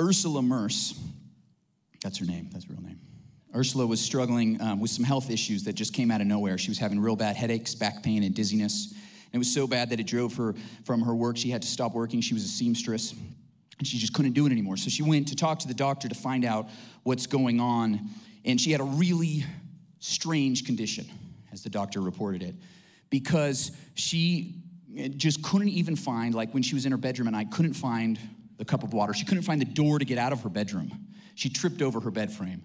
Ursula Mercz, that's her name, that's her real name. Ursula was struggling um, with some health issues that just came out of nowhere. She was having real bad headaches, back pain, and dizziness. And it was so bad that it drove her from her work. She had to stop working. She was a seamstress, and she just couldn't do it anymore. So she went to talk to the doctor to find out what's going on. And she had a really strange condition, as the doctor reported it, because she just couldn't even find, like when she was in her bedroom and I couldn't find the cup of water. She couldn't find the door to get out of her bedroom. She tripped over her bed frame.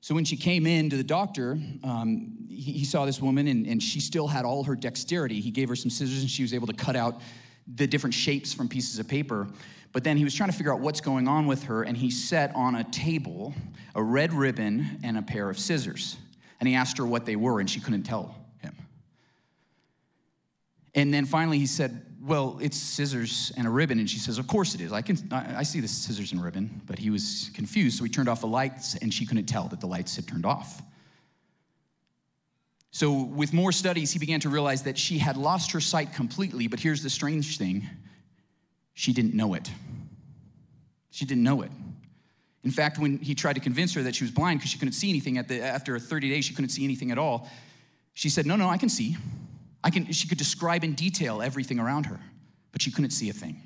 So when she came in to the doctor, um, he, he, saw this woman and, and she still had all her dexterity. He gave her some scissors and she was able to cut out the different shapes from pieces of paper. But then he was trying to figure out what's going on with her, and he set on a table a red ribbon and a pair of scissors. And he asked her what they were, and she couldn't tell him. And then finally he said, Well, it's scissors and a ribbon. And she says, Of course it is. I, can, I see the scissors and ribbon. But he was confused, so he turned off the lights, and she couldn't tell that the lights had turned off. So, with more studies, he began to realize that she had lost her sight completely. But here's the strange thing she didn't know it. She didn't know it. In fact, when he tried to convince her that she was blind because she couldn't see anything at the, after 30 days, she couldn't see anything at all, she said, No, no, I can see. I can, she could describe in detail everything around her, but she couldn't see a thing.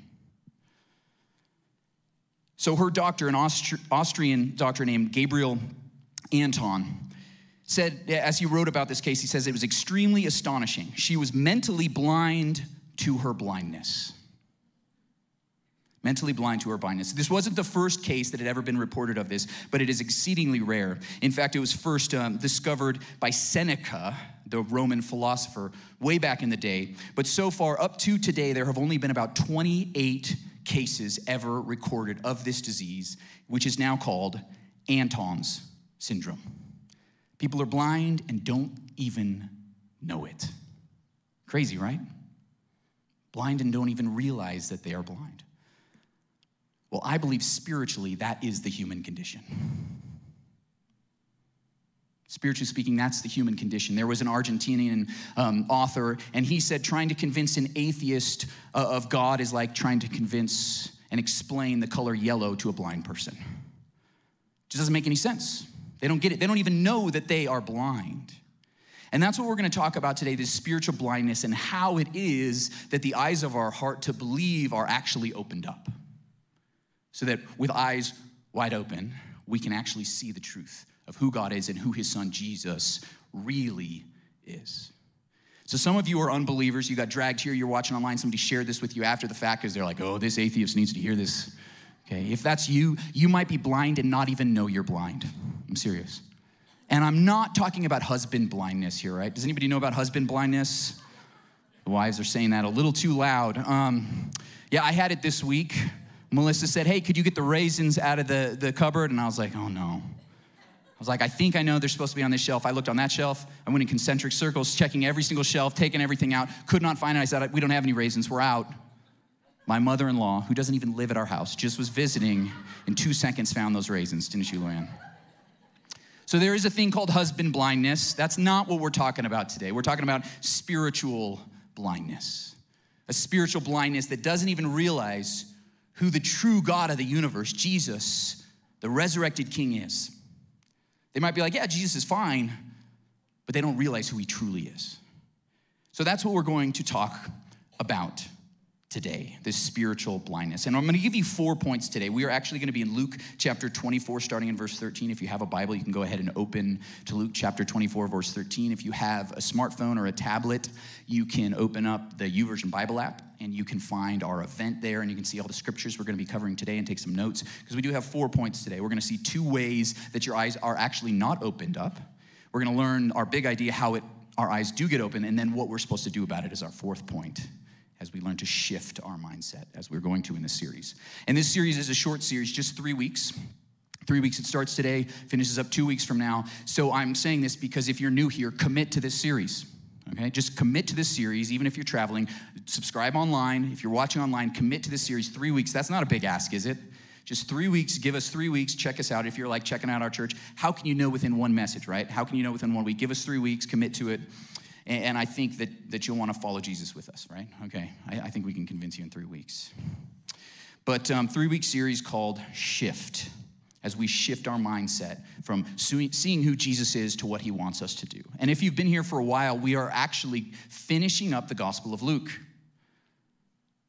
So her doctor, an Austri- Austrian doctor named Gabriel Anton, said, as he wrote about this case, he says it was extremely astonishing. She was mentally blind to her blindness mentally blind to her blindness. This wasn't the first case that had ever been reported of this, but it is exceedingly rare. In fact, it was first um, discovered by Seneca, the Roman philosopher, way back in the day. But so far, up to today, there have only been about 28 cases ever recorded of this disease, which is now called Anton's syndrome. People are blind and don't even know it. Crazy, right? Blind and don't even realize that they are blind. Well, I believe spiritually that is the human condition. Spiritually speaking, that's the human condition. There was an Argentinian um, author, and he said trying to convince an atheist uh, of God is like trying to convince and explain the color yellow to a blind person. It just doesn't make any sense. They don't get it. They don't even know that they are blind. And that's what we're going to talk about today this spiritual blindness and how it is that the eyes of our heart to believe are actually opened up so that with eyes wide open, we can actually see the truth of who God is and who his son Jesus really is. So, some of you are unbelievers. You got dragged here, you're watching online, somebody shared this with you after the fact because they're like, oh, this atheist needs to hear this. Okay, if that's you, you might be blind and not even know you're blind. I'm serious. And I'm not talking about husband blindness here, right? Does anybody know about husband blindness? The wives are saying that a little too loud. Um, yeah, I had it this week. Melissa said, Hey, could you get the raisins out of the, the cupboard? And I was like, Oh no. I was like, I think I know they're supposed to be on this shelf. I looked on that shelf. I went in concentric circles, checking every single shelf, taking everything out. Could not find it. I said, We don't have any raisins. We're out. My mother in law, who doesn't even live at our house, just was visiting, in two seconds found those raisins, didn't you, Luann? So there is a thing called husband blindness. That's not what we're talking about today. We're talking about spiritual blindness. A spiritual blindness that doesn't even realize who the true God of the universe, Jesus, the resurrected King, is. They might be like, yeah, Jesus is fine, but they don't realize who he truly is. So that's what we're going to talk about today this spiritual blindness. And I'm going to give you four points today. We are actually going to be in Luke chapter 24, starting in verse 13. If you have a Bible, you can go ahead and open to Luke chapter 24, verse 13. If you have a smartphone or a tablet, you can open up the YouVersion Bible app and you can find our event there and you can see all the scriptures we're going to be covering today and take some notes because we do have four points today. We're going to see two ways that your eyes are actually not opened up. We're going to learn our big idea how it our eyes do get open and then what we're supposed to do about it is our fourth point as we learn to shift our mindset as we're going to in this series. And this series is a short series, just three weeks. Three weeks, it starts today, finishes up two weeks from now. So I'm saying this because if you're new here, commit to this series. Okay, just commit to this series, even if you're traveling. Subscribe online. If you're watching online, commit to this series. Three weeks, that's not a big ask, is it? Just three weeks, give us three weeks, check us out. If you're like checking out our church, how can you know within one message, right? How can you know within one week? Give us three weeks, commit to it. And, I think that, that you'll want to follow Jesus with us, right? Okay, I, I think we can convince you in three weeks. but um, three week series called Shift as we shift our mindset from seeing who Jesus is to what he wants us to do. And if you've been here for a while, we are actually finishing up the Gospel of Luke.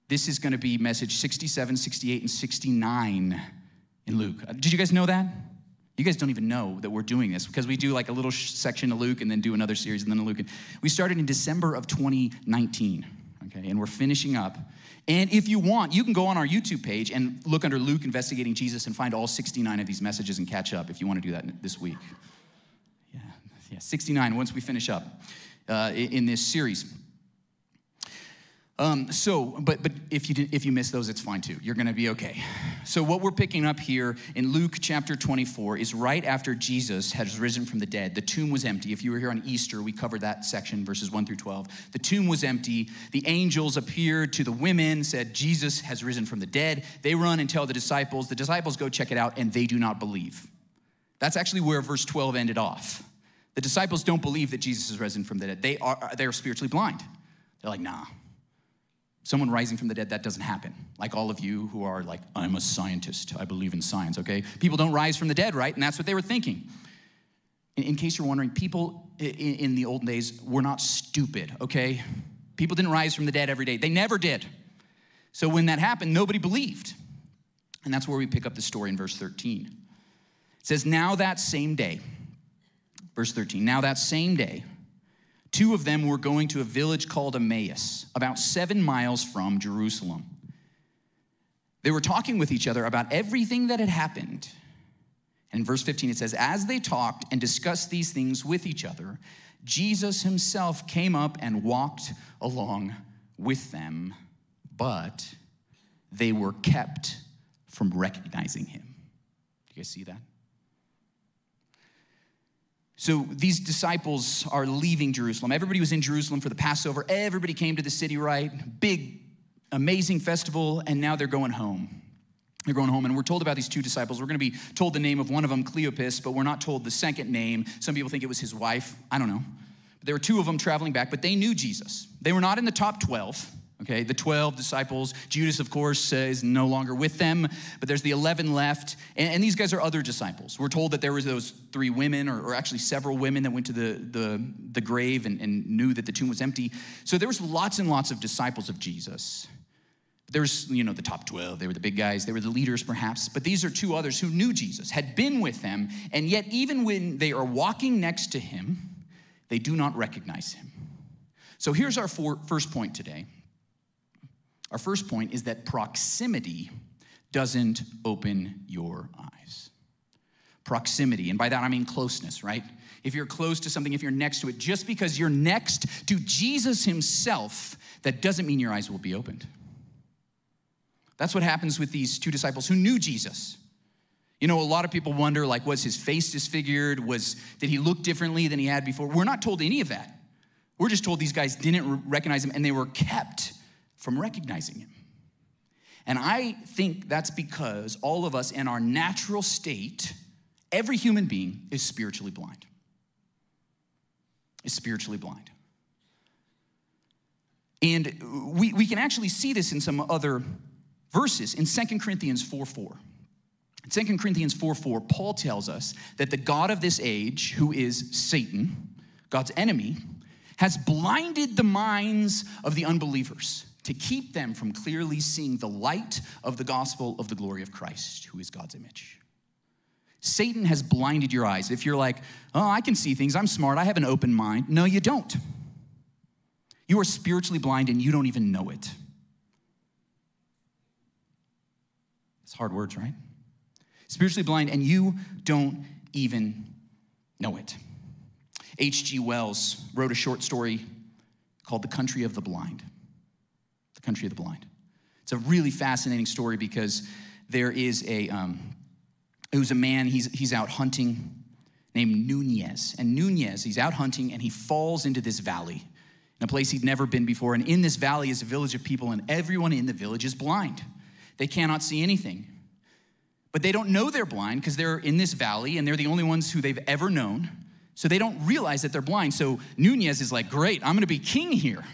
This is going to be message 67, 68, and 69 in Luke. Uh, did you guys know that? You guys don't even know that we're doing this because we do like a little section of Luke and then do another series and then a Luke. We started in December of 2019, okay, and we're finishing up. And if you want, you can go on our YouTube page and look under Luke Investigating Jesus and find all 69 of these messages and catch up if you want to do that this week. Yeah, yeah 69 once we finish up uh, in this series. Um, so, but but if you did, if you miss those, it's fine too. You're going to be okay. So, what we're picking up here in Luke chapter 24 is right after Jesus has risen from the dead. The tomb was empty. If you were here on Easter, we covered that section, verses 1 through 12. The tomb was empty. The angels appeared to the women, said, Jesus has risen from the dead. They run and tell the disciples. The disciples go check it out, and they do not believe. That's actually where verse 12 ended off. The disciples don't believe that Jesus is risen from the dead. They are they are spiritually blind. They're like, nah, someone rising from the dead, that doesn't happen. Like all of you who are like, I'm a scientist, I believe in science, okay? People don't rise from the dead, right? And that's what they were thinking. In, in case you're wondering, people in, in the olden days were not stupid, okay? People didn't rise from the dead every day, they never did. So when that happened, nobody believed. And that's where we pick up the story in verse 13. It says, Now that same day, verse 13, now that same day, Two of them were going to a village called Emmaus, about seven miles from Jerusalem. They were talking with each other about everything that had happened. And in verse 15, it says, As they talked and discussed these things with each other, Jesus himself came up and walked along with them, but they were kept from recognizing him. Do you guys see that? So these disciples are leaving Jerusalem. Everybody was in Jerusalem for the Passover. Everybody came to the city, right? Big, amazing festival, and now they're going home. They're going home, and we're told about these two disciples. We're going to be told the name of one of them, Cleopas, but we're not told the second name. Some people think it was his wife. I don't know. But there were two of them traveling back, but they knew Jesus. They were not in the top 12. Okay, the 12 disciples. Judas, of course, uh, is no longer with them, but there's the 11 left. And, and, these guys are other disciples. We're told that there was those three women, or, or actually several women, that went to the, the, the grave and, and knew that the tomb was empty. So there was lots and lots of disciples of Jesus. There's, you know, the top 12. They were the big guys. They were the leaders, perhaps. But these are two others who knew Jesus, had been with them, and yet even when they are walking next to him, they do not recognize him. So here's our for, first point today our first point is that proximity doesn't open your eyes. Proximity, and by that I mean closeness, right? If you're close to something, if you're next to it, just because you're next to Jesus himself, that doesn't mean your eyes will be opened. That's what happens with these two disciples who knew Jesus. You know, a lot of people wonder like was his face disfigured? Was did he look differently than he had before? We're not told any of that. We're just told these guys didn't recognize him and they were kept from recognizing him. And I think that's because all of us in our natural state, every human being is spiritually blind. Is spiritually blind. And we, we can actually see this in some other verses in Second Corinthians 4 4. In 2 Corinthians 4 4, Paul tells us that the God of this age, who is Satan, God's enemy, has blinded the minds of the unbelievers to keep them from clearly seeing the light of the gospel of the glory of Christ, who is God's image. Satan has blinded your eyes. If you're like, oh, I can see things, I'm smart, I have an open mind. No, you don't. You are spiritually blind and you don't even know it. It's hard words, right? Spiritually blind and you don't even know it. H.G. Wells wrote a short story called The Country of the Blind country of the blind. It's a really fascinating story because there is a, um, it was a man, he's, he's out hunting named Nunez. And Nunez, he's out hunting and he falls into this valley in a place he'd never been before. And in this valley is a village of people, and everyone in the village is blind. They cannot see anything. But they don't know they're blind because they're in this valley and they're the only ones who they've ever known. So they don't realize that they're blind. So Nunez is like, Great, I'm gonna be king here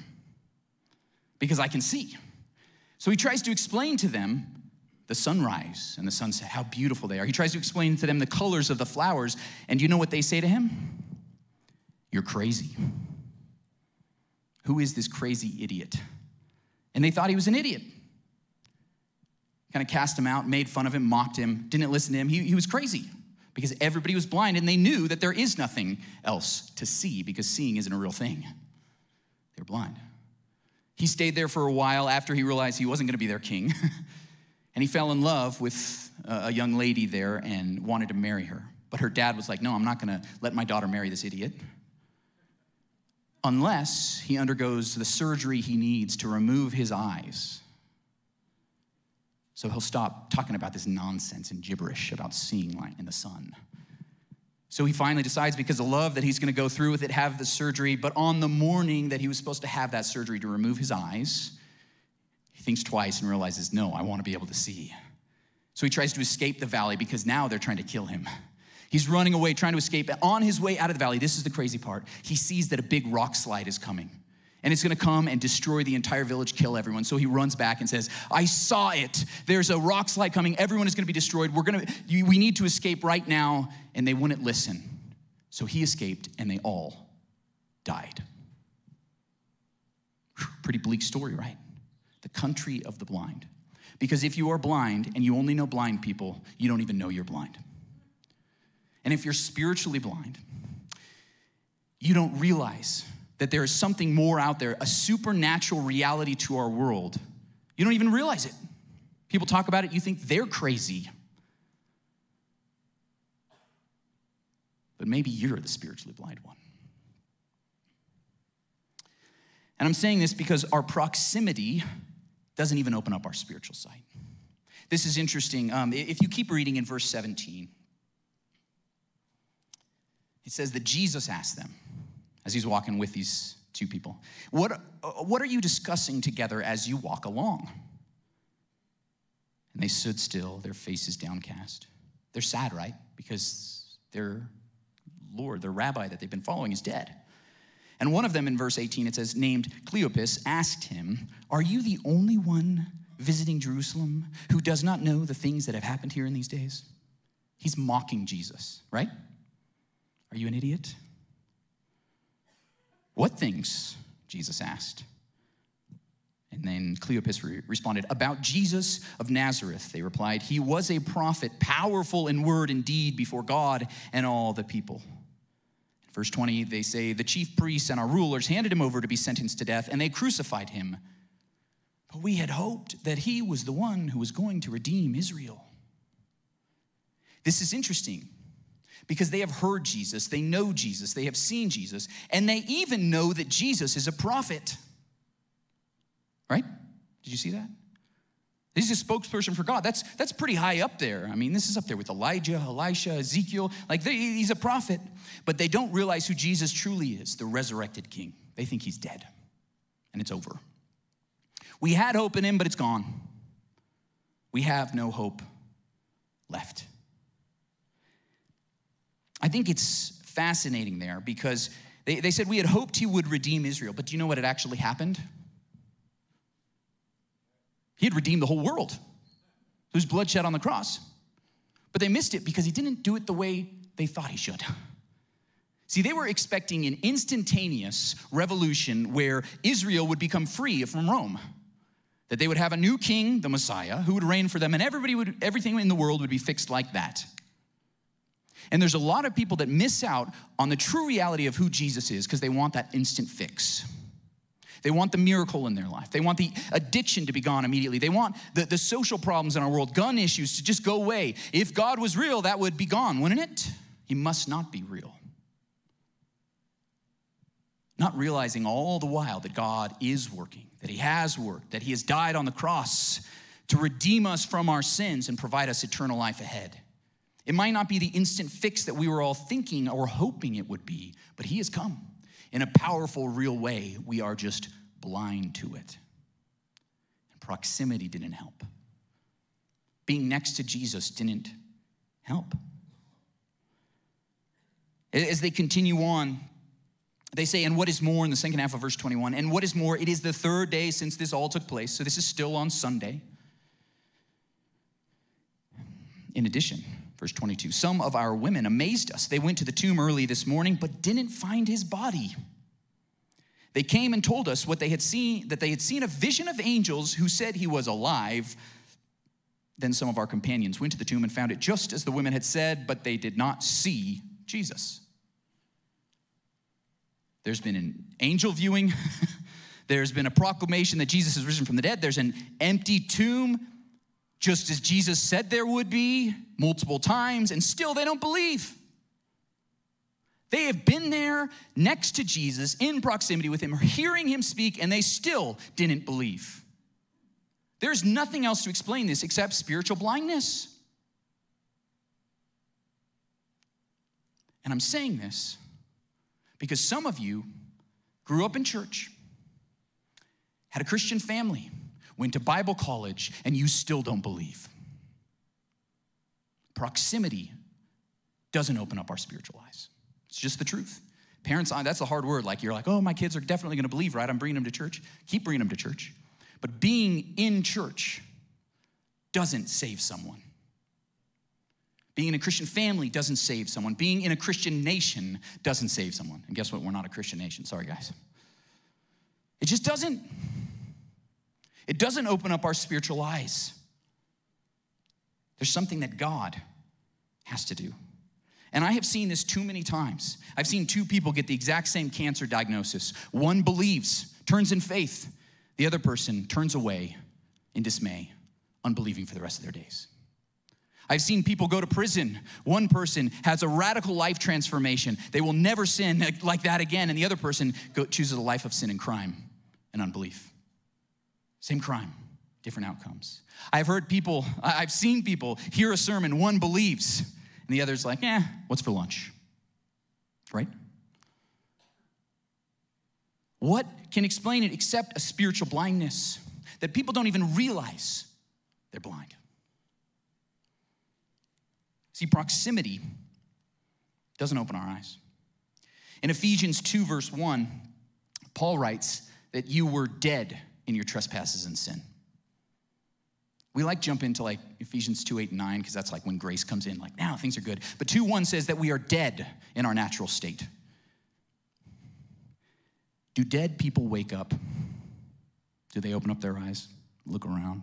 because I can see. So he tries to explain to them the sunrise and the sunset, how beautiful they are. He tries to explain to them the colors of the flowers, and you know what they say to him? You're crazy. Who is this crazy idiot? And they thought he was an idiot. Kind of cast him out, made fun of him, mocked him, didn't listen to him. He, he was crazy because everybody was blind and they knew that there is nothing else to see because seeing isn't a real thing. They're blind. He stayed there for a while after he realized he wasn't going to be their king. and he fell in love with a young lady there and wanted to marry her. But her dad was like, No, I'm not going to let my daughter marry this idiot unless he undergoes the surgery he needs to remove his eyes. So he'll stop talking about this nonsense and gibberish about seeing light in the sun. So he finally decides, because of love, that he's going to go through with it, have the surgery. But on the morning that he was supposed to have that surgery to remove his eyes, he thinks twice and realizes, no, I want to be able to see. So he tries to escape the valley because now they're trying to kill him. He's running away, trying to escape. On his way out of the valley, this is the crazy part. He sees that a big rock slide is coming and it's gonna come and destroy the entire village, kill everyone. So he runs back and says, I saw it. There's a rock slide coming. Everyone is gonna be destroyed. We're gonna, we need to escape right now. And they wouldn't listen. So he escaped and they all died. Pretty bleak story, right? The country of the blind. Because if you are blind and you only know blind people, you don't even know you're blind. And if you're spiritually blind, you don't realize that there is something more out there, a supernatural reality to our world. You don't even realize it. People talk about it, you think they're crazy. But maybe you're the spiritually blind one. And I'm saying this because our proximity doesn't even open up our spiritual sight. This is interesting. Um, if you keep reading in verse 17, it says that Jesus asked them, as he's walking with these two people. What, what are you discussing together as you walk along? And they stood still, their faces downcast. They're sad, right? Because their Lord, their rabbi that they've been following, is dead. And one of them in verse 18, it says, named Cleopas, asked him, Are you the only one visiting Jerusalem who does not know the things that have happened here in these days? He's mocking Jesus, right? Are you an idiot? What things? Jesus asked. And then Cleopas re- responded, About Jesus of Nazareth, they replied. He was a prophet, powerful in word and deed before God and all the people. Verse 20, they say, The chief priests and our rulers handed him over to be sentenced to death, and they crucified him. But we had hoped that he was the one who was going to redeem Israel. This is interesting because they have heard Jesus, they know Jesus, they have seen Jesus, and they even know that Jesus is a prophet. Right? Did you see that? He's a spokesperson for God. That's, that's pretty high up there. I mean, this is up there with Elijah, Elisha, Ezekiel. Like, they, he's a prophet. But they don't realize who Jesus truly is the resurrected king. They think he's dead, and it's over. We had hope in him, but it's gone. We have no hope left. I think it's fascinating there because they, they said we had hoped he would redeem Israel, but do you know what had actually happened? He had redeemed the whole world. There was bloodshed on the cross. But they missed it because he didn't do it the way they thought he should. See, they were expecting an instantaneous revolution where Israel would become free from Rome. That they would have a new king, the Messiah, who would reign for them, and everybody would, everything in the world would be fixed like that. And there's a lot of people that miss out on the true reality of who Jesus is because they want that instant fix. They want the miracle in their life. They want the addiction to be gone immediately. They want the, the social problems in our world, gun issues to just go away. If God was real, that would be gone, wouldn't it? He must not be real. Not realizing all the while that God is working, that He has worked, that He has died on the cross to redeem us from our sins and provide us eternal life ahead. It might not be the instant fix that we were all thinking or hoping it would be, but He has come in a powerful, real way. We are just blind to it. And proximity didn't help. Being next to Jesus didn't help. As they continue on, they say, and what is more in the second half of verse 21, and what is more, it is the third day since this all took place. So this is still on Sunday. In addition, verse 22, some of our women amazed us. They went to the tomb early this morning, but didn't find his body. They came and told us what they had seen, that they had seen a vision of angels who said he was alive. Then some of our companions went to the tomb and found it just as the women had said, but they did not see Jesus. There's been an angel viewing. There's been a proclamation that Jesus has risen from the dead. There's an empty tomb, just as Jesus said there would be multiple times, and still they don't believe. They have been there next to Jesus, in proximity with him, hearing him speak, and they still didn't believe. There's nothing else to explain this except spiritual blindness. And I'm saying this because some of you grew up in church, had a Christian family, went to Bible college, and you still don't believe. Proximity doesn't open up our spiritual eyes. It's just the truth. Parents, uh, that's a hard word. Like, you're like, oh, my kids are definitely gonna believe, right? I'm bringing them to church. Keep bringing them to church. But being in church doesn't save someone. Being in a Christian family doesn't save someone. Being in a Christian nation doesn't save someone. And guess what? We're not a Christian nation. Sorry, guys. It just doesn't. It doesn't open up our spiritual eyes. There's something that God has to do. And I have seen this too many times. I've seen two people get the exact same cancer diagnosis. One believes, turns in faith, the other person turns away in dismay, unbelieving for the rest of their days. I've seen people go to prison. One person has a radical life transformation. They will never sin like that again. And the other person chooses a life of sin and crime and unbelief. Same crime, different outcomes. I've heard people, I've seen people hear a sermon, one believes, and the other's like, eh, what's for lunch? Right? What can explain it except a spiritual blindness that people don't even realize they're blind? See, proximity doesn't open our eyes. In Ephesians 2, verse 1, Paul writes that you were dead in your trespasses and sin. We like jump into like Ephesians 2, 8, and 9, because that's like when grace comes in, like now things are good. But 2, 1 says that we are dead in our natural state. Do dead people wake up? Do they open up their eyes, look around?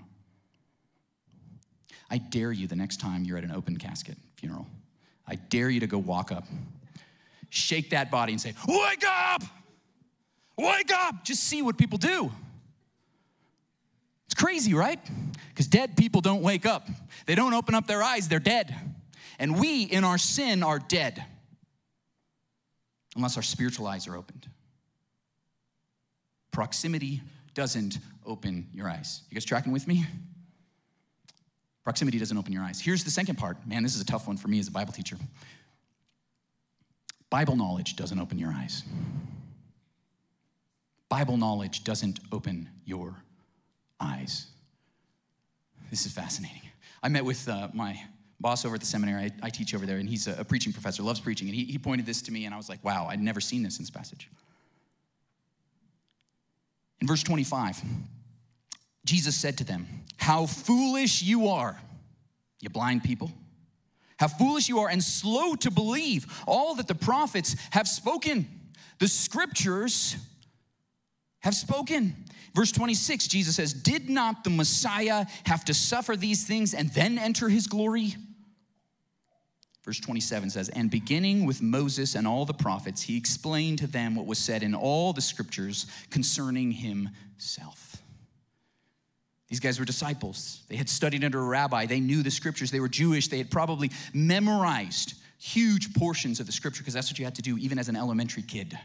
I dare you the next time you're at an open casket funeral, I dare you to go walk up, shake that body, and say, Wake up! Wake up! Just see what people do. Crazy, right? Because dead people don't wake up, they don't open up their eyes, they're dead. And we, in our sin, are dead unless our spiritual eyes are opened. Proximity doesn't open your eyes. You guys tracking with me? Proximity doesn't open your eyes. Here's the second part. Man, this is a tough one for me as a Bible teacher. Bible knowledge doesn't open your eyes. Bible knowledge doesn't open your eyes. This is fascinating. I met with uh, my boss over at the seminary. I, I teach over there, and he's a, a, preaching professor, loves preaching. And he, he pointed this to me, and I was like, wow, I'd never seen this in this passage. In verse 25, Jesus said to them, How foolish you are, you blind people. How foolish you are and slow to believe all that the prophets have spoken. The scriptures have spoken. Verse 26, Jesus says, Did not the Messiah have to suffer these things and then enter his glory? Verse 27 says, And beginning with Moses and all the prophets, he explained to them what was said in all the scriptures concerning himself. These guys were disciples. They had studied under a rabbi. They knew the scriptures. They were Jewish. They had probably memorized huge portions of the scripture because that's what you had to do even as an elementary kid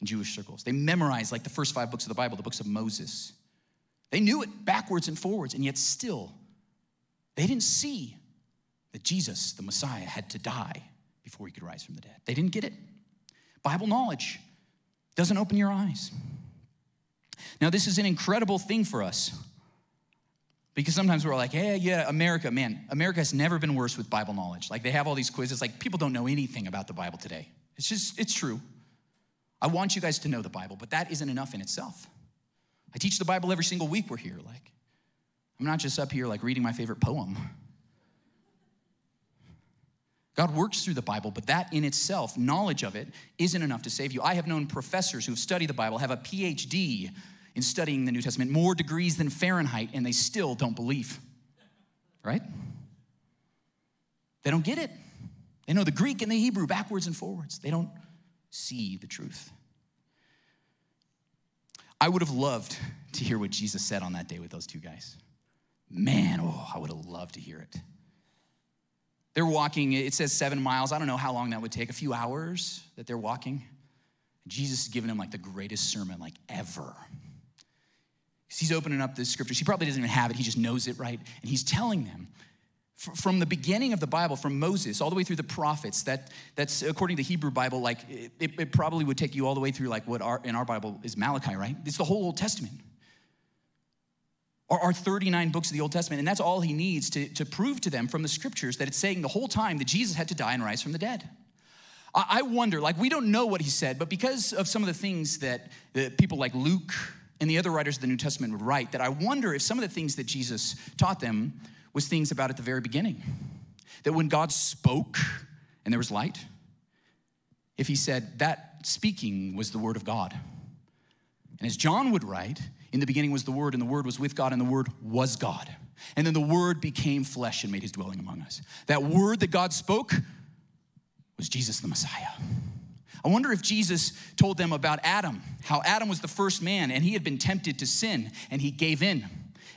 in Jewish circles. They memorized like the first five books of the Bible, the books of Moses. They knew it backwards and forwards, and yet still, they didn't see that Jesus, the Messiah, had to die before he could rise from the dead. They didn't get it. Bible knowledge doesn't open your eyes. Now, this is an incredible thing for us because sometimes we're like, yeah, yeah, America, man, America has never been worse with Bible knowledge. Like they have all these quizzes, like people don't know anything about the Bible today. It's just, it's true. I want you guys to know the Bible, but that isn't enough in itself. I teach the Bible every single week we're here. Like, I'm not just up here like reading my favorite poem. God works through the Bible, but that in itself, knowledge of it, isn't enough to save you. I have known professors who have studied the Bible, have a PhD in studying the New Testament, more degrees than Fahrenheit, and they still don't believe. Right? They don't get it. They know the Greek and the Hebrew backwards and forwards. They don't see the truth. I would have loved to hear what Jesus said on that day with those two guys. Man, oh, I would have loved to hear it. They're walking, it says seven miles. I don't know how long that would take, a few hours that they're walking. Jesus is giving them like the greatest sermon like ever. He's opening up the scriptures. He probably doesn't even have it, he just knows it, right? And he's telling them from the beginning of the Bible, from Moses all the way through the prophets, that, that's according to the Hebrew Bible, like it, it probably would take you all the way through like what our, in our Bible is Malachi, right? It's the whole Old Testament. Our, our 39 books of the Old Testament, and that's all he needs to, to prove to them from the scriptures that it's saying the whole time that Jesus had to die and rise from the dead. I, I wonder, like, we don't know what he said, but because of some of the things that, that people like Luke and the other writers of the New Testament would write, that I wonder if some of the things that Jesus taught them was things about at the very beginning. That when God spoke and there was light, if he said that speaking was the word of God. And as John would write, in the beginning was the Word, and the Word was with God, and the Word was God. And then the Word became flesh and made his dwelling among us. That word that God spoke was Jesus the Messiah. I wonder if Jesus told them about Adam, how Adam was the first man, and he had been tempted to sin, and he gave in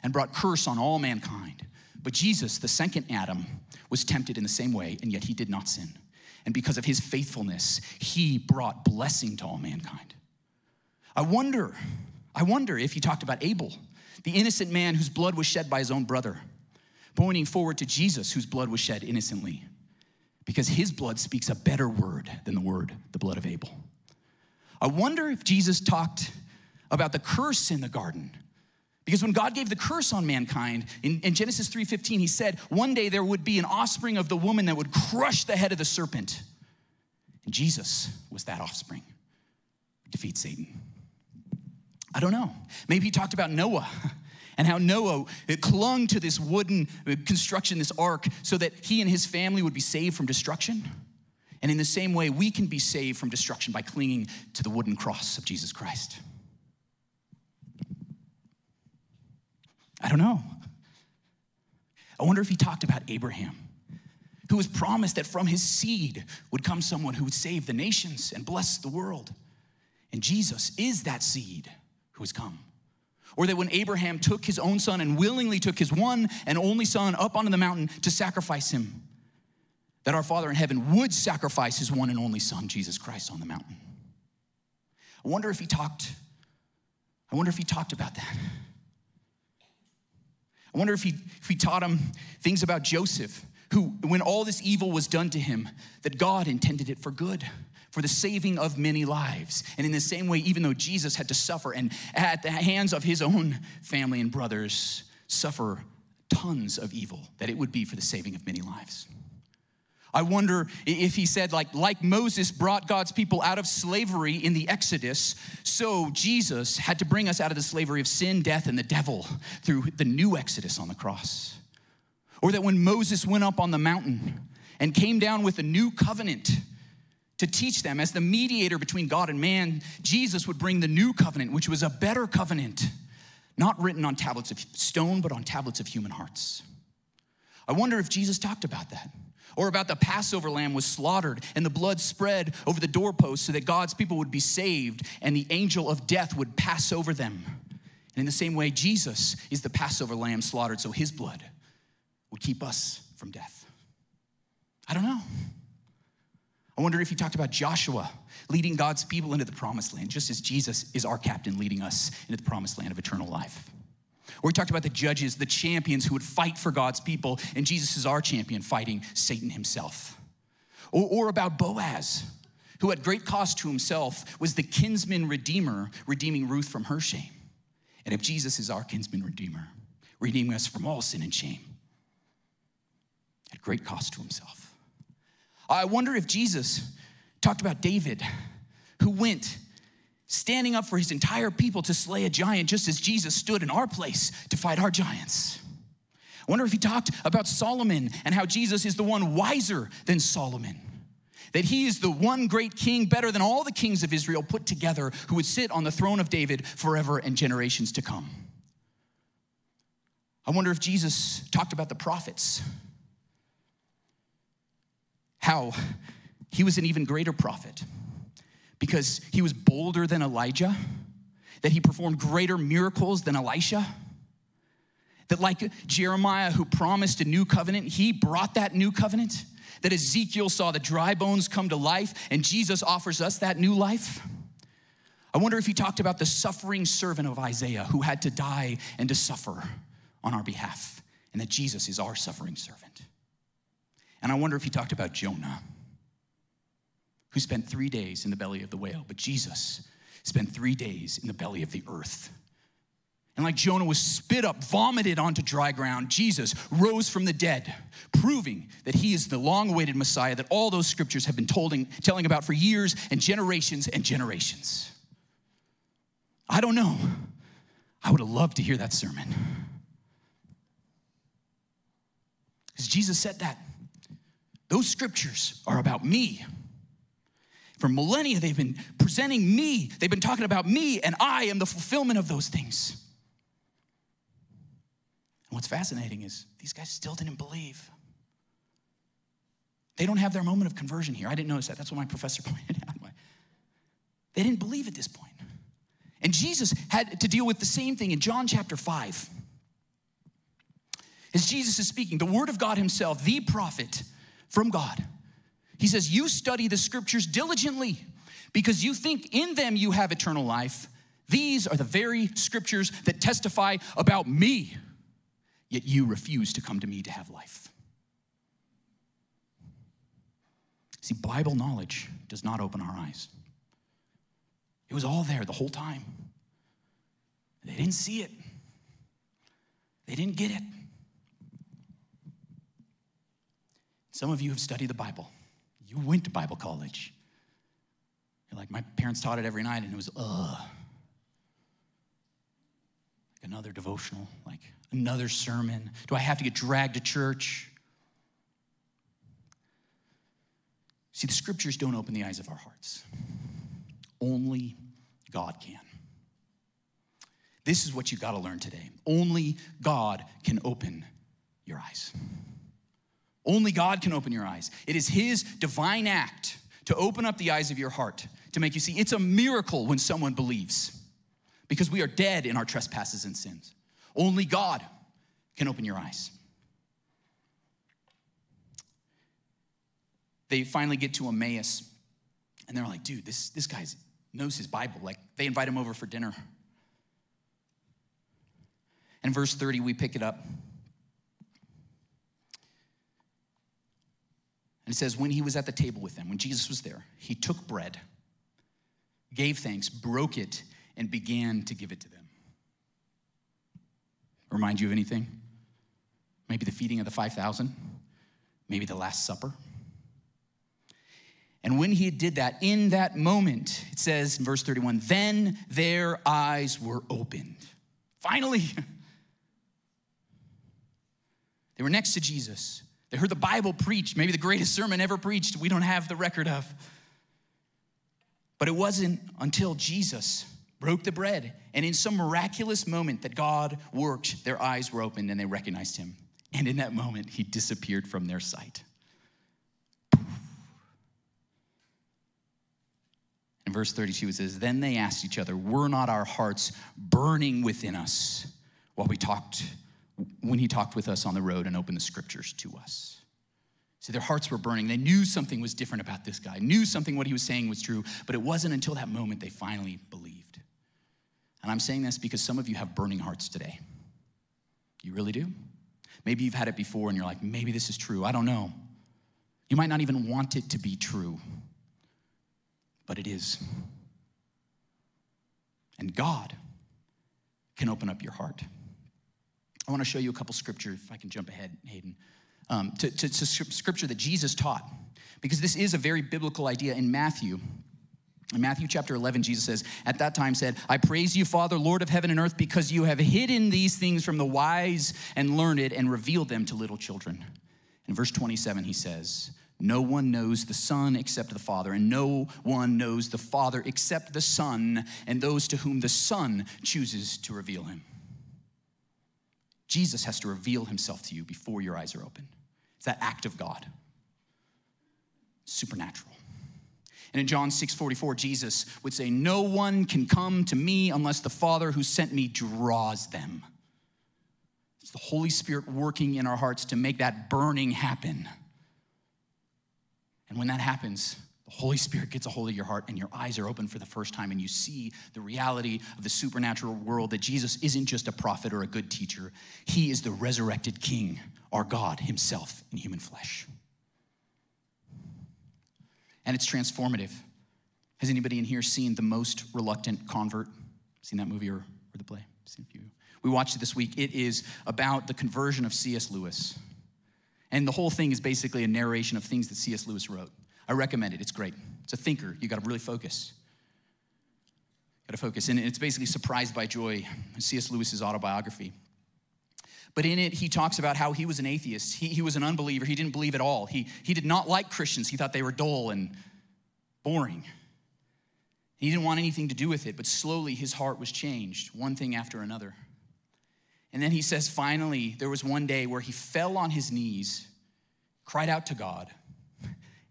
and brought curse on all mankind. But Jesus, the second Adam, was tempted in the same way, and yet he did not sin. And because of his faithfulness, he brought blessing to all mankind. I wonder, I wonder if he talked about Abel, the innocent man whose blood was shed by his own brother, pointing forward to Jesus, whose blood was shed innocently, because his blood speaks a better word than the word, the blood of Abel. I wonder if Jesus talked about the curse in the garden because when God gave the curse on mankind in, in Genesis 3:15, he said, one day there would be an offspring of the woman that would crush the head of the serpent. And Jesus was that offspring. Defeat Satan. I don't know. Maybe he talked about Noah and how Noah clung to this wooden uh, construction, this ark, so that he and his family would be saved from destruction. And in the same way, we can be saved from destruction by clinging to the wooden cross of Jesus Christ. I don't know. I wonder if he talked about Abraham, who was promised that from his seed would come someone who would save the nations and bless the world. And Jesus is that seed who has come. Or that when Abraham took his own son and willingly took his one and only son up onto the mountain to sacrifice him, that our Father in heaven would sacrifice his one and only son, Jesus Christ, on the mountain. I wonder if he talked, I wonder if he talked about that. I wonder if he, if he taught him things about Joseph, who, when all this evil was done to him, that God intended it for good, for the saving of many lives. And in the same way, even though Jesus had to suffer and at the hands of his own family and brothers, suffer tons of evil, that it would be for the saving of many lives. I wonder if he said, like, like Moses brought God's people out of slavery in the Exodus, so Jesus had to bring us out of the slavery of sin, death, and the devil through the new Exodus on the cross. Or that when Moses went up on the mountain and came down with a new covenant to teach them as the mediator between God and man, Jesus would bring the new covenant, which was a better covenant, not written on tablets of stone, but on tablets of human hearts. I wonder if Jesus talked about that or about the Passover lamb was slaughtered and the blood spread over the doorpost so that God's people would be saved and the angel of death would pass over them. And in the same way, Jesus is the Passover lamb slaughtered so his blood would keep us from death. I don't know. I wonder if he talked about Joshua leading God's people into the promised land, just as Jesus is our captain leading us into the promised land of eternal life. We talked about the judges, the champions who would fight for God's people, and Jesus is our champion fighting Satan himself. Or, or about Boaz, who at great cost to himself was the kinsman redeemer, redeeming Ruth from her shame. And if Jesus is our kinsman redeemer, redeeming us from all sin and shame, at great cost to himself. I wonder if Jesus talked about David, who went standing up for his entire people to slay a giant, just as Jesus stood in our place to fight our giants. I wonder if he talked about Solomon and how Jesus is the one wiser than Solomon. That he is the one great king, better than all the kings of Israel put together, who would sit on the throne of David forever and generations to come. I wonder if Jesus talked about the prophets, how he was an even greater prophet because he was bolder than Elijah, that he performed greater miracles than Elisha that, like Jeremiah, who promised a new covenant, he brought that new covenant. That Ezekiel saw the dry bones come to life, and Jesus offers us that new life. I wonder if he talked about the suffering servant of Isaiah who had to die and to suffer on our behalf, and that Jesus is our suffering servant. And I wonder if he talked about Jonah, who spent three days in the belly of the whale, but Jesus spent three days in the belly of the earth and like Jonah was spit up, vomited onto dry ground, Jesus rose from the dead, proving that he is the long awaited Messiah that all those scriptures have been telling about for years and generations and generations. I don't know. I would have loved to hear that sermon. Because Jesus said that. Those scriptures are about me. For millennia, they've been presenting me, they've been talking about me, and I am the fulfillment of those things. And what's fascinating is these guys still didn't believe. They don't have their moment of conversion here. I didn't notice that. That's what my professor pointed out. They didn't believe at this point. And Jesus had to deal with the same thing in John chapter 5. As Jesus is speaking, the Word of God Himself, the prophet from God, He says, You study the scriptures diligently because you think in them you have eternal life. These are the very scriptures that testify about me yet you refuse to come to me to have life. See, Bible knowledge does not open our eyes. It was all there the whole time. They didn't see it, they didn't get it. Some of you have studied the Bible. You went to Bible college. You're like, my parents taught it every night, and it was, ugh. Like another devotional, like another sermon? Do I have to get dragged to church? See, the scriptures don't open the eyes of our hearts, only God can. This is what you got to learn today. Only God can open your eyes. Only God can open your eyes. It is His divine act to open up the eyes of your heart, to make you see. It's a miracle when someone believes because we are dead in our trespasses and sins. Only God can open your eyes. They finally get to Emmaus, and they're like, dude, this, this guy knows his Bible. Like, they invite him over for dinner. In verse 30, we pick it up. It says, when he was at the table with them, when Jesus was there, he took bread, gave thanks, broke it, and began to give it to them. Remind you of anything? Maybe the feeding of the 5,000? Maybe the Last Supper? And when he did that, in that moment, it says in verse 31, then their eyes were opened. Finally, they were next to Jesus. They heard the Bible preached, maybe the greatest sermon ever preached, we don't have the record of. But it wasn't until Jesus broke the bread. And in some miraculous moment that God worked, their eyes were opened and they recognized him. And in that moment, he disappeared from their sight. In verse 32, it says, Then they asked each other, Were not our hearts burning within us while we talked, when he talked with us on the road and opened the scriptures to us? See, their hearts were burning. They knew something was different about this guy, knew something what he was saying was true, but it wasn't until that moment they finally believed. And I'm saying this because some of you have burning hearts today. You really do? Maybe you've had it before and you're like, maybe this is true. I don't know. You might not even want it to be true, but it is. And God can open up your heart. I want to show you a couple scripture, if I can jump ahead, Hayden, um, to, to, to scripture that Jesus taught, because this is a very biblical idea in Matthew In Matthew chapter 11, Jesus says, At that time said, I praise you, Father, Lord of heaven and earth, because you have hidden these things from the wise and learned and revealed them to little children. In verse 27, he says, No one knows the Son except the Father, and no one knows the Father except the Son, and those to whom the Son chooses to reveal him. Jesus has to reveal himself to you before your eyes are open. It's that act of God, supernatural. And in John 6 44, Jesus would say, No one can come to me unless the Father who sent me draws them. It's the Holy Spirit working in our hearts to make that burning happen. And when that happens, Holy Spirit gets a hold of your heart and your eyes are open for the first time and you see the reality of the supernatural world that Jesus isn't just a prophet or a good teacher. He is the resurrected King, our God Himself in human flesh and it's transformative. Has anybody in here seen The Most Reluctant Convert? Seen that movie or, or the play? Seen a few. We watched it this week. It is about the conversion of C.S. Lewis. And the whole thing is basically a narration of things that C.S. Lewis wrote. I recommend it. It's great. It's a thinker. You got to really focus. Got to focus. And it's basically Surprised by Joy, C.S. Lewis's autobiography. But in it, he talks about how he was an atheist. He, he was an unbeliever. He didn't believe at all. He, he did not like Christians. He thought they were dull and boring. He didn't want anything to do with it, but slowly his heart was changed, one thing after another. And then he says, finally, there was one day where he fell on his knees, cried out to God,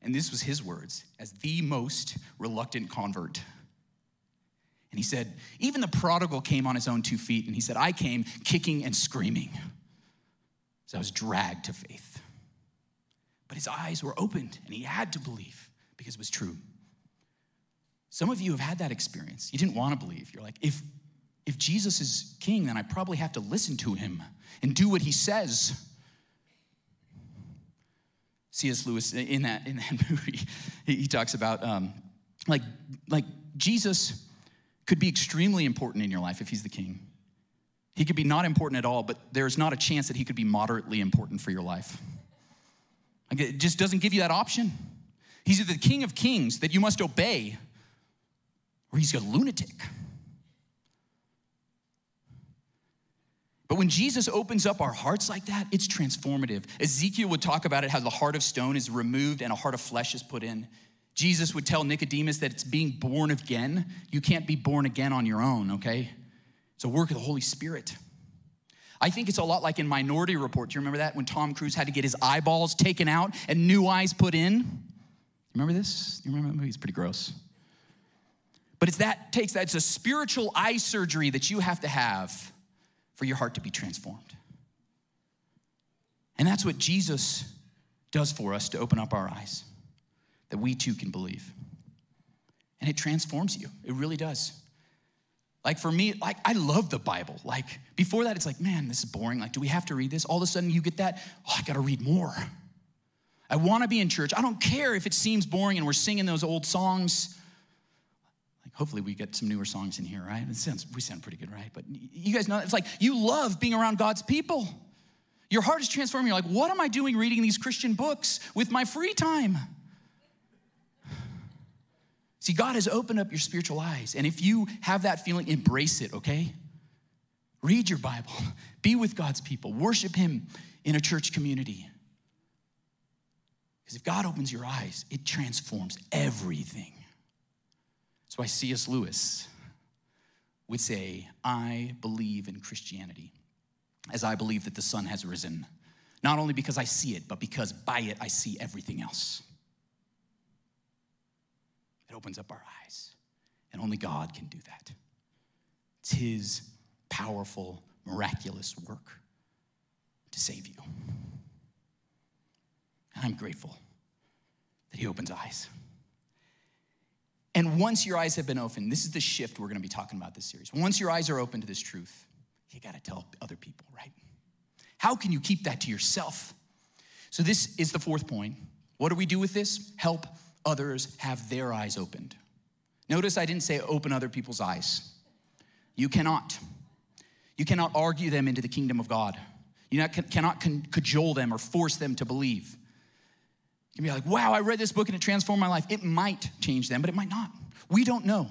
and this was his words as the most reluctant convert. And he said, even the prodigal came on his own two feet, and he said, I came kicking and screaming. So I was dragged to faith. But his eyes were opened, and he had to believe because it was true. Some of you have had that experience. You didn't want to believe. You're like, if, if Jesus is king, then I probably have to listen to him and do what he says. C.S. Lewis, in that, in that movie, he, talks about um, like, like Jesus could be extremely important in your life if he's the king. He could be not important at all, but there's not a chance that he could be moderately important for your life. it just doesn't give you that option. He's the king of kings that you must obey, or he's a lunatic. But when Jesus opens up our hearts like that, it's transformative. Ezekiel would talk about it how the heart of stone is removed and a heart of flesh is put in. Jesus would tell Nicodemus that it's being born again. You can't be born again on your own, okay? It's a work of the Holy Spirit. I think it's a lot like in Minority Report. Do you remember that when Tom Cruise had to get his eyeballs taken out and new eyes put in? Remember this? You remember that movie? It's pretty gross. But it's that takes that it's a spiritual eye surgery that you have to have for your heart to be transformed. And that's what Jesus does for us to open up our eyes that we too can believe. And it transforms you. It really does. Like for me, like I love the Bible. Like before that, it's like, man, this is boring. Like, do we have to read this? All of a sudden you get that, oh, I gotta read more. I wanna be in church. I don't care if it seems boring and we're singing those old songs. Hopefully we get some newer songs in here, right? It sounds, we sound pretty good, right? But you guys know, it's like you love being around God's people. Your heart is transforming. You're like, what am I doing reading these Christian books with my free time? See, God has opened up your spiritual eyes. And if you have that feeling, embrace it, okay? Read your Bible, be with God's people, worship Him in a church community. Because if God opens your eyes, it transforms everything. That's why C.S. Lewis would say, I believe in Christianity as I believe that the sun has risen, not only because I see it, but because by it I see everything else. It opens up our eyes. And only God can do that. It's His powerful, miraculous work to save you. And I'm grateful that He opens eyes. And once your eyes have been opened, this is the shift we're going to be talking about this series. Once your eyes are open to this truth, you got to tell other people, right? How can you keep that to yourself? So, this is the fourth point. What do we do with this? Help others have their eyes opened. Notice I didn't say open other people's eyes. You cannot. You cannot argue them into the kingdom of God. You cannot cajole them or force them to believe. You can be like, wow, I read this book and it transformed my life. It might change them, but it might not. We don't know.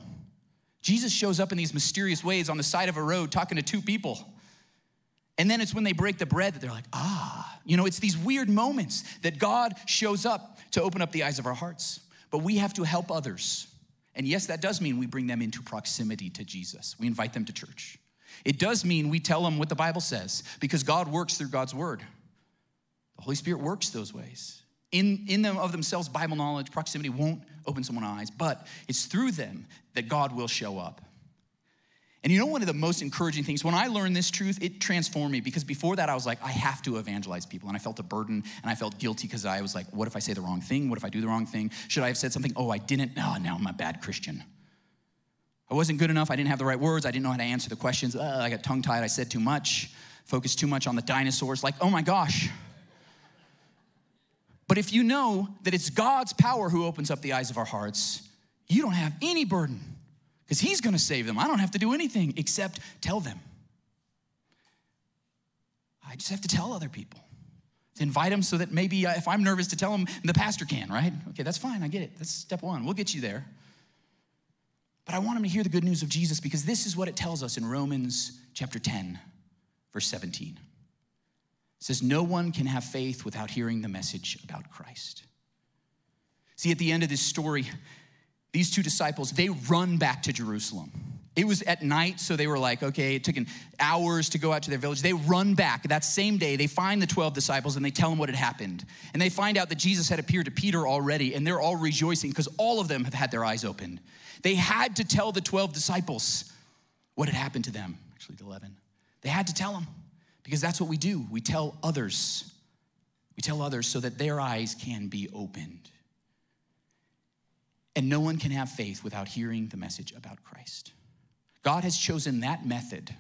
Jesus shows up in these mysterious ways on the side of a road talking to two people. And then it's when they break the bread that they're like, ah. You know, it's these weird moments that God shows up to open up the eyes of our hearts. But we have to help others. And yes, that does mean we bring them into proximity to Jesus. We invite them to church. It does mean we tell them what the Bible says because God works through God's word. The Holy Spirit works those ways. In, in them of themselves, Bible knowledge, proximity won't open someone's eyes, but it's through them that God will show up. And you know, one of the most encouraging things, when I learned this truth, it transformed me because before that, I was like, I have to evangelize people. And I felt a burden and I felt guilty because I was like, what if I say the wrong thing? What if I do the wrong thing? Should I have said something? Oh, I didn't. Oh, now I'm a bad Christian. I wasn't good enough. I didn't have the right words. I didn't know how to answer the questions. Uh, I got tongue tied. I said too much, focused too much on the dinosaurs. Like, oh my gosh. But if you know that it's God's power who opens up the eyes of our hearts, you don't have any burden because He's going to save them. I don't have to do anything except tell them. I just have to tell other people. To invite them so that maybe uh, if I'm nervous to tell them, the pastor can, right? Okay, that's fine. I get it. That's step one. We'll get you there. But I want them to hear the good news of Jesus because this is what it tells us in Romans chapter 10, verse 17. Says, No one can have faith without hearing the message about Christ. See, at the end of this story, these two disciples, they run back to Jerusalem. It was at night, so they were like, okay, it took hours to go out to their village. They run back. That same day, they find the 12 disciples and they tell them what had happened. And they find out that Jesus had appeared to Peter already, and they're all rejoicing because all of them have had their eyes opened. They had to tell the 12 disciples what had happened to them, actually, the 11. They had to tell them because that's what we do. We tell others. We tell others so that their eyes can be opened. And no one can have faith without hearing the message about Christ. God has chosen that method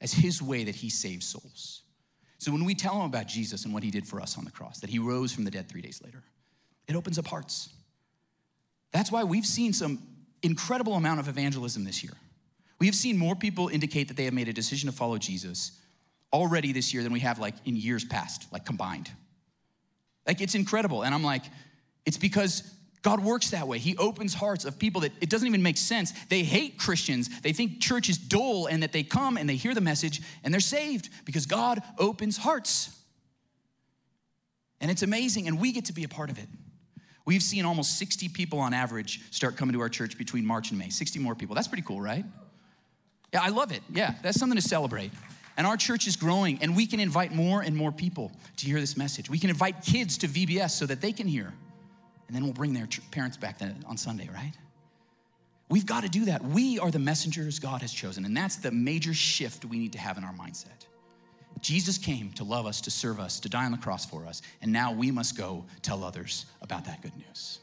as his way that he saves souls. So when we tell them about Jesus and what he did for us on the cross, that he rose from the dead three days later, it opens up hearts. That's why we've seen some incredible amount of evangelism this year. We have seen more people indicate that they have made a decision to follow Jesus already this year than we have like in years past, like combined. Like it's incredible. And I'm like, it's because God works that way. He opens hearts of people that it doesn't even make sense. They hate Christians. They think church is dull and that they come and they hear the message and they're saved because God opens hearts. And it's amazing, and we get to be a part of it. We've seen almost 60 people on average start coming to our church between March and May. 60 more people. That's pretty cool, right? Yeah, I love it. Yeah, that's something to celebrate. And our church is growing, and we can invite more and more people to hear this message. We can invite kids to VBS so that they can hear and then we'll bring their parents back on Sunday, right? We've got to do that. We are the messengers God has chosen, and that's the major shift we need to have in our mindset. Jesus came to love us, to serve us, to die on the cross for us, and now we must go tell others about that good news.